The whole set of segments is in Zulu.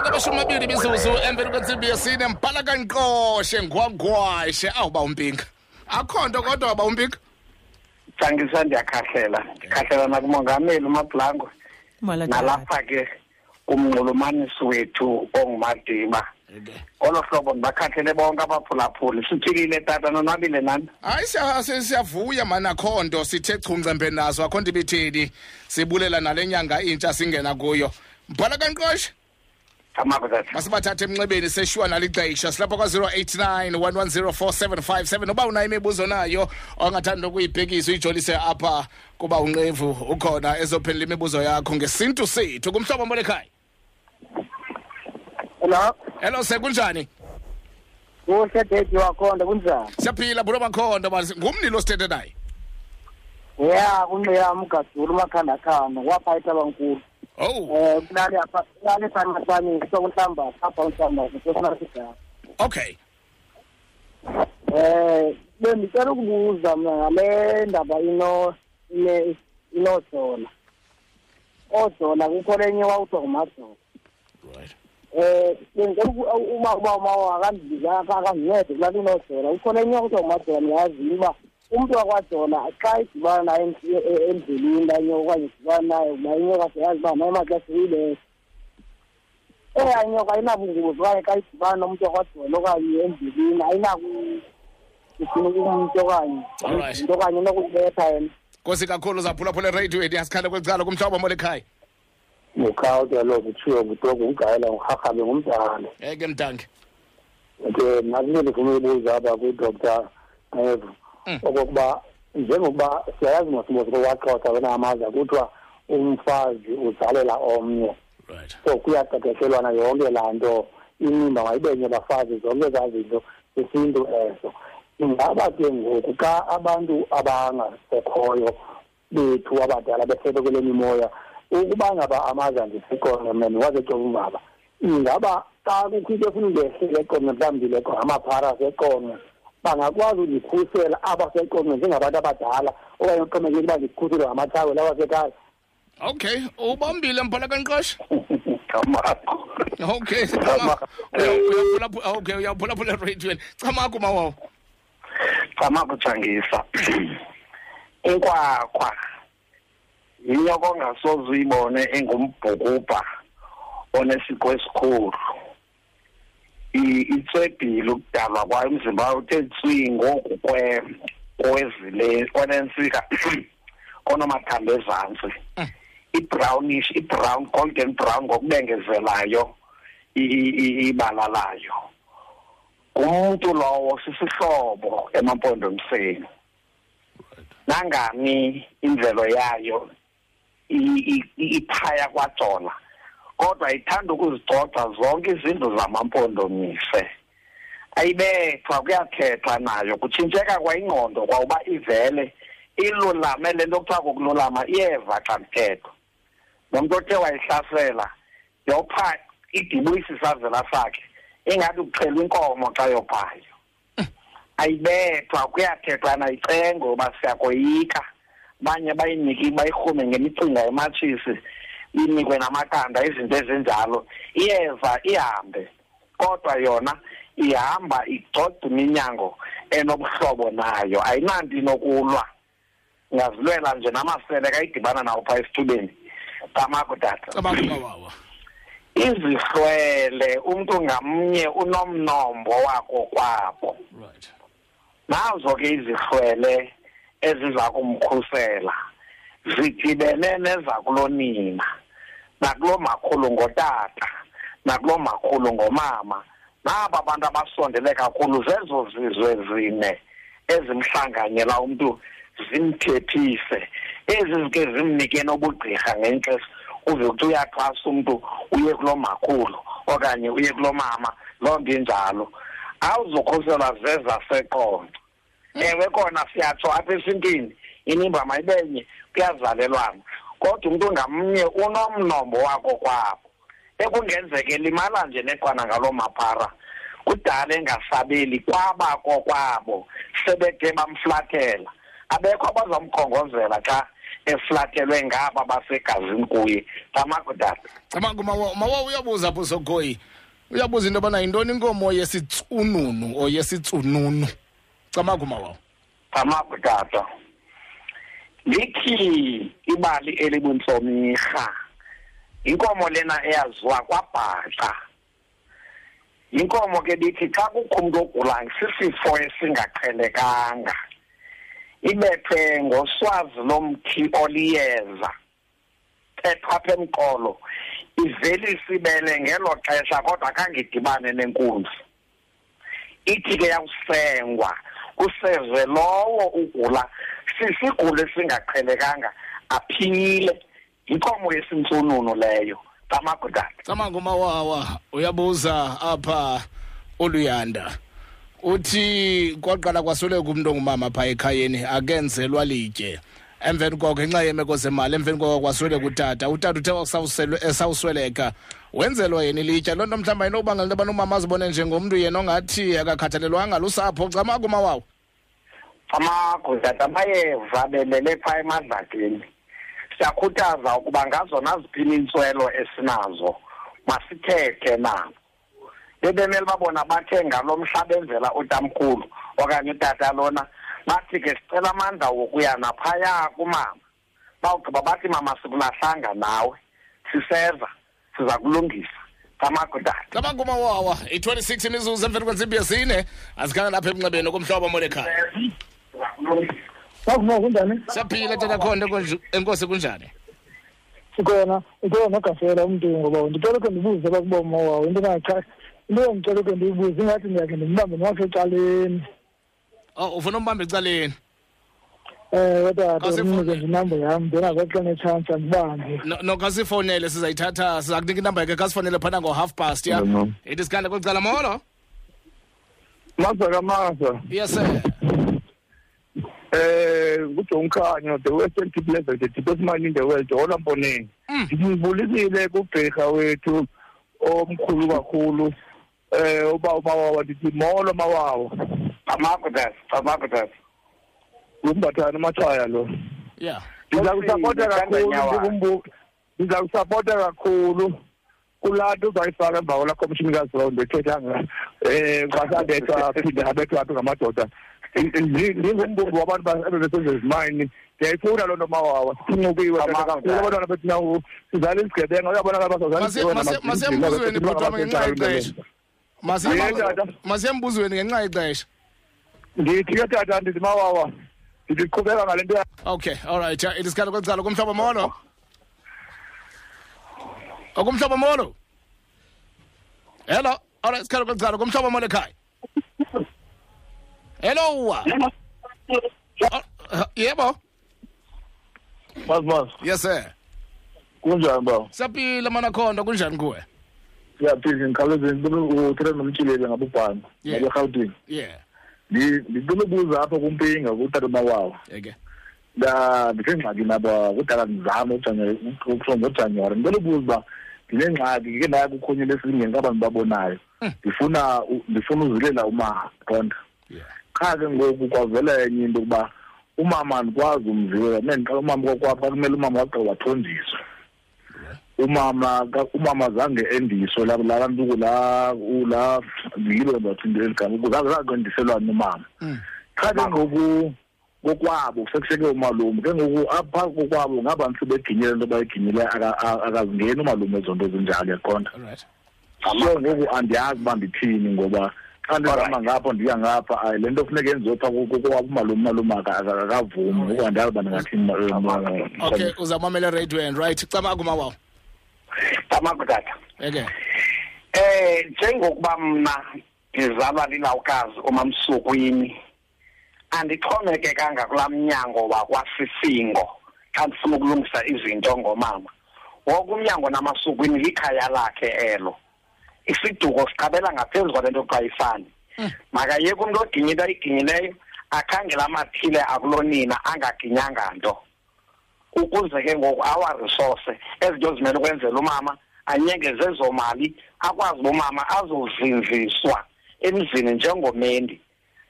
amashumi amashumi amabili mizuzu emveni kwentsimbi yesine mbhala kankqoshe ngwagwashe. Awuba umpinga akho nto kodwa uba umpinga Thangisa ndiyakhahlela. Khahlela nakumongameli uMablango. Nalapha ke umnxulumanisi wethu ongumadiba. Olo hlobo ndibakhathele bonke abaphulaphuli. Siphilile tata nonwabile nani? Hayi siya- siya- siyavuya mani akho nto. Sithe chungcembe nazo. Akho nto ibitheni sibulela nale nyanga intsha singena kuyo. Mbhala tata masibathathe emnxebeni seshua nalixesha silapha kwa-089 1104757 uba unayo imibuzo nayo ongathanda ukuyibhekisa uyijolise apha kuba unqevu ukhona ezophendula imibuzo yakho ngesintu sethu. Kumhlobo molekhaya Hello. hello sekunjani Kuhle dedi wakhonda kunjani? siyaphila bulo makhondo mani ngumnilo sithethe naye? Yeah, kunqeya umgadulu makhanda khanda kwapha itabankulu. Oh Eh kulale apha kulale sana sami sokuhlamba apha uhlamba sesona sigaba. okay Eh bendicela ukubuza mina ngale ndaba ino ine inodola. Odola kukho lenye wawuthiwa ngumadola. right Eh bengicela uku- uma uma uma akandibiza akandincede kulale inodola. Kukho lenye wawuthiwa ngumadola niyazi uba umuntu wakwadola xa idibana naye em- e- e- endleleni la nyoka okanye idibana naye uba inyoka seyazi uba naye maxesha uyibetha eya nyoka ayinabungozi okanye xa idibana nomuntu wakwadola okanye endleleni ayinaku ifuna umuntu okanye Alright. into okanye inokuyibetha yena. Nkosi kakhulu zaphulaphula ereyidweni yasikhanda kwecala kumhlobo molekhaya mukhawuta lo kuthiwa kutogo ungayela nguhahabe ngumdala eke mdange ke nakule ndifuna uyibuza apha kwi-doctor evo Mm. Okokuba njengokuba siyayazi mosimosi kwaxhosa wena amaza kuthiwa umfazi uzalela omnye. So kuyaqeqeshelwana yonke laa nto. Inimba mayibenye bafazi zonke ezaa zinto zesintu ezo. Ingaba ke ngoku xa abantu abangasekhoyo bethu abadala besebe kule mimoya ukuba ngaba amaza ndiseqonge mna ndiwasecokumbaba ingaba xa kukho into efuna undehlele eqonge mhlawumbi leqonge amaphara aseqonge bangakwazi undikhusela abaseqonge njengabantu abadala okanye uxhomekeke uba ndikhusele ngamathawela lawasekhaya. Okay ubambile mbhala kankqoshe amako okay Chama. uyaphulaphula okay uyaphulaphula ereyidweni chamako mawawo amako thangisa inkwakwa yinyoko ongasoze uyibone engumbhukubha onesiko esikhulu. I- itswebhile ukudalwa kwayo umzimba wayo uthe tswi ngoku kwezile onensika onomathambo ezantsi. I-brownish i-brown golden brown ngokubengezelayo ibala layo. Umuntu lowo sisihlobo emampondomiseni. Nangani imvelo yayo iphaya kwajola? Kodwa ithanda ukuzicoca zonke izindlu zamampondomise ayibethwa kuyathethwa nayo kutshintsheka kwayingqondo kwawuba ivele ilulame le nto kuthiwa kokululama iyeva xa kuthethwa nomntu othe wayihlasela yopha idibuyisa isazela sakhe ingathi kuxhelwa inkomo xa yophayo. Ayibethwa kuyathethwa nayicengo uba siyakoyika. Abanye bayinike bayirhume ngemicinga ematshisi inikwe namaqanda izinto ezinjalo. Iyeva ihambe kodwa yona ihamba igcogca iminyango enobuhlobo nayo. Ayinanto inokulwa. Ingazilwela nje namasele kayidibana nawo phaa esithubeni. Tamako tata. Chamako mawawo izihlwele umuntu ngamnye unomnombo wako kwabo. Right. Nazo ke izihlwele eziza kumkhusela zidibene nezakulonina. Nakulo makhulu ngotata nakulo makhulu ngomama. Naba bantu abasondele kakhulu zezo zizwe zine ezimhlanganyela umntu zimthephise ezi zike zimnike nobugqirha ngenxesi uve kuthi uyaxhasa umntu uye kulo makhulu okanye uye kulo mama loo nto injalo. Awuzukhuselwa zezaseqonco ewe kona siyatsho apha esintwini inimba mayibenye kuyazalelwana. Kodwa umntu ngamnye unomnombo wako kwabo. Ekungenzeka elimala nje neqwana ngaloo maphara kudala engasabeli kwabako kwabo sebethe bamflathela. Abekho abazamkhongozela xa eflatelwe ngaba basegazini kuye. Tamakudala cabango mawa mawa uyabuza apho sogoyi uyabuza into yobana yintoni inkomo yesitsununu or yesitsununu cabango mawawo tamakudala lithi ibali elibuntsomisa inkomo lena eyaziwa kwabhaca. Inkomo ke lithi xa kukho umuntu ogulayo sisifo esingaqhelekanga. Ibethwe ngoswazi lomthi oliyeza. Ethwa apha emqolo ivelisa ibele ngelo xesha kodwa kangidibane nenkunzi. Ithi ke yawusengwa kuseze lowo ugula sisigulo esingaqhelekanga aphile inkomo yesintsununu leyo. Tamakudala cabango mawawa uyabuza apha oluyanda uthi kwaqala kwasweleka umntu ongumama phaa ekhayeni akenzelwa litye. Emveni koko ngenxa yeemeko zemali emveni koko kwasweleka utata. Utata uthe esawusweleka. Wenzelwa yena ilitya loo nto mhlawumbi ayinobangela into yobana umama azibone njengomntu yena ongathi akakhathalelwanga lusapho. Camaku mawawo amagudada amayeza belele phaa emadladeni siyakhuthaza ukuba ngazona ziphini iintswelo esinazo masithethe nabo bebemele babona bathe ngalo mhlaba enzela utamkhulu okanye utata lona bathi ke sicela amandla wokuya naphaya kumama. Bawugqiba bathi mama sikulahlanga nawe siseza siza kulungisa kamagudada cabango mawawa i-26 imizuzu emveni kwentsimbi yesine azikhana lapha emnxebeni komhlobo molekhaya Akuma kunjani? siyaphila tata khonde konje- enkosi kunjani? Sikhona, ukhona nogafela umntu ngoba ndicela ukhe ndibuze bakuba uma wawo into engacha into engicela ukhe ndiyibuze ingathi ndiyakhe ndimbambe nowasecaleni oh ufuna umbamba ecaleni? Ewe tata Awusifune- ndinike ndinambo yam ndingazexa netshansi andibambe No- nokasifowunele sizayithatha siza kunika inamba yakhe. Kasifowunele phana ngo-half past ya? Hello. ithi sikande kwecala molo? Masa. Kamasa yes sir. Eh nguJohn Khanyo the western tip level the deepest mine in the world hola mponeni Mm. ngibulisile kubheka wethu omkhulu kakhulu eh uba umawawa ndithi molo mawawa. Kamagudada kamagudada umbathana amathaya lo. Yeah ndiza kusapota kakhulu ndiza kusapota kakhulu. Kulanto uzayifaka emva kwela commissionikazi round ethethanga um kwasabethwa phinde abethwa aphi ngamadoda. Ndingumbumbi wabantu ebebesezezimine ndiyayifuna loo nto mawawa sincukiwe tata kakhulu abantwana bethu nawo sizala izigebenga uyabonakala Masi- masi- masembuzweni bhotwami ngenxa yexesha. Masiye- Yhe, tata. masiyembuzweni ngenxa yexesha. Ndithi ke tata ndithi mawawa ndiqhubeka ngale nto okay all right ya ithi sikande kwecala kumhlobo molo? Okumhlobo molo? Hello? All right sikande kwecala kumhlobo molo ekhaya? Hello? Wa Oh, uh, yebo. Masimas yes sir. Kunjani ba siyaphila manakhondo kunjani kuwe? Siyaphila ngikhawuleze uthele nomtshilele ngabubhana Yeah. ngabe-gauteng yeah. Ndicela ubuza apha kumpinga kutata mawawa eke. Nda ndisengxaki naba kudala ndizame ukusonga ngojanuwari. Ndicela ubuza uba ndinengxaki ke ndaya kukhonyela esingeni kabantu babonayo ndifuna u- ndifuna uzilela umama qonda yeah. Qha ke ngoku kwavela enye into yokuba umama andikwazi umzila mendiqala umama kokwapha kumele umama waqe wathonjiswa. Umama ka- umama zange endiswe la la bantu la u- la ngilo ndathi eli gama zange zaqendiselwana umama. Mm. cha ke ngoku kokwabo sekusheke umalume. Ke ngoku apha kokwabo ngabantu sebeginyele into bayiginyele aka- a- akazingeni umalume zonto ezinjalo yaqonda all right. So ngoku andiyazi uba ndithini ngoba xa ndihamba ngapha ndiya ngapha ayi le nto funeka yenziwe pha kokwabo umalume umalume aka- aka- akavumi ngoku andiyazi uba ndingathini ma- eh, ma- okay uzamamela radioen right? Cama kumawawo kamagudada eke. Eh njengokuba mna ngizalwa lilawukazi omamsukwini andixhomekekanga kulaa mnyango wakwasisingo. Xa ndifuna ukulungisa izinto ngomama. Woke umnyango namasukwini likhaya lakhe elo. Isiduko siqabela ngaphezu kwale nto xa ifani makayeke umntu oginye into ayiginyileyo akhangela amathile akulonina angaginyanga nto. Ukuze ke ngoku our resource ezinto zimele ukwenzela umama anyengeze ezo mali akwazi uba umama azozinziswa emzini njengomendi.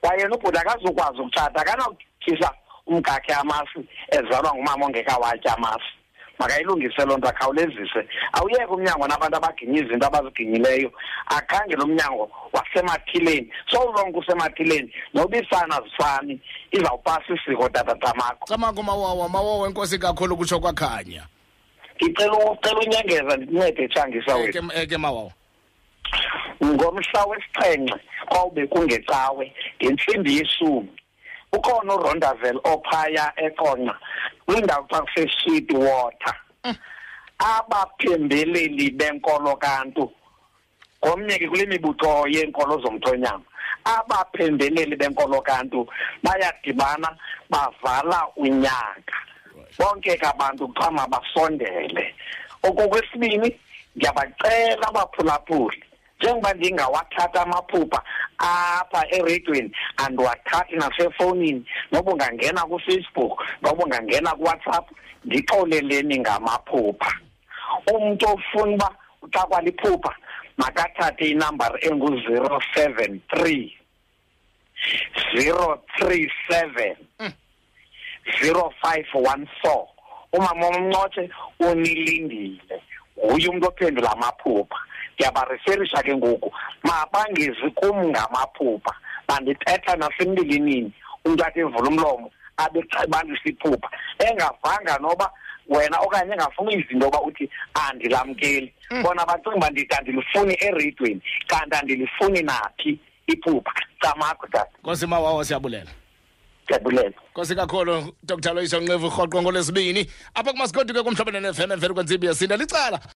Kwaye nobhuti akazukwazi ukutshata akanawutyisa umkakhe amasi ezalwa ngumama ongekawatyi amasi. Makayilungise loo nto akhawulezise. Awuyeke umnyango nabantu abaginye izinto abaziginyileyo akhangele umnyango wasemathileni. Sowulonke usemathileni noba isana zifani izawupasa isiko tatatamakho camako mawawa mawawa enkosi kakhulu kutsho kwakhanya. Ndicela ucela unyengeza ndincede tshangisa wethu. eke eke mawawa. Ngomhla wesixhenxe kwawube kungecawe ngentsimbi yeshumi. Ukhona urondavel ophaya eqonqa kwindawo xa kuse-sweet water abaphembeleli benkolo kantu ngomnye ke kule mibutho yeenkolo zomthonyama abaphembeleli benkolo kantu bayadibana bavala unyaka. Bonke ke abantu kuthiwa mabasondele. Okokwesibini ndiyabacela abaphulaphuli njengoba ndingawathatha amaphupha apha eredweni andiwathathi nasefowunini noba ungangena kufacebook noba ungangena kuwhatsapp ndixoleleni ngamaphupha. Umntu ofuna uba uxakwa liphupha makathathe inambari engu-zero seven three. zero three seven. Zero five one four. Umama omncotshe unilindile. Nguye umuntu ophendula amaphupha. Ndiyabareferisha ke ngoku. Mabangezi kum ngamaphupha. Bandithetha nasembilinini umntu athi evula umlomo abebalisa iphupha. Engavanga noba wena okanye engafuni izinto yoba uthi andilamkeli. Bona bacinga uba ndithi andilifuni eredweni kanti andilifuni naphi iphupha. Camakho tata. Nkosi mawawa siyabulela. Ndiyabulela nkosi kakhulu dr loyiso nqevu rhoqo ngolwesibini. Apha kumasikodi ke kumhlobene ne-fm emveni kwentsimbi yesinda licala.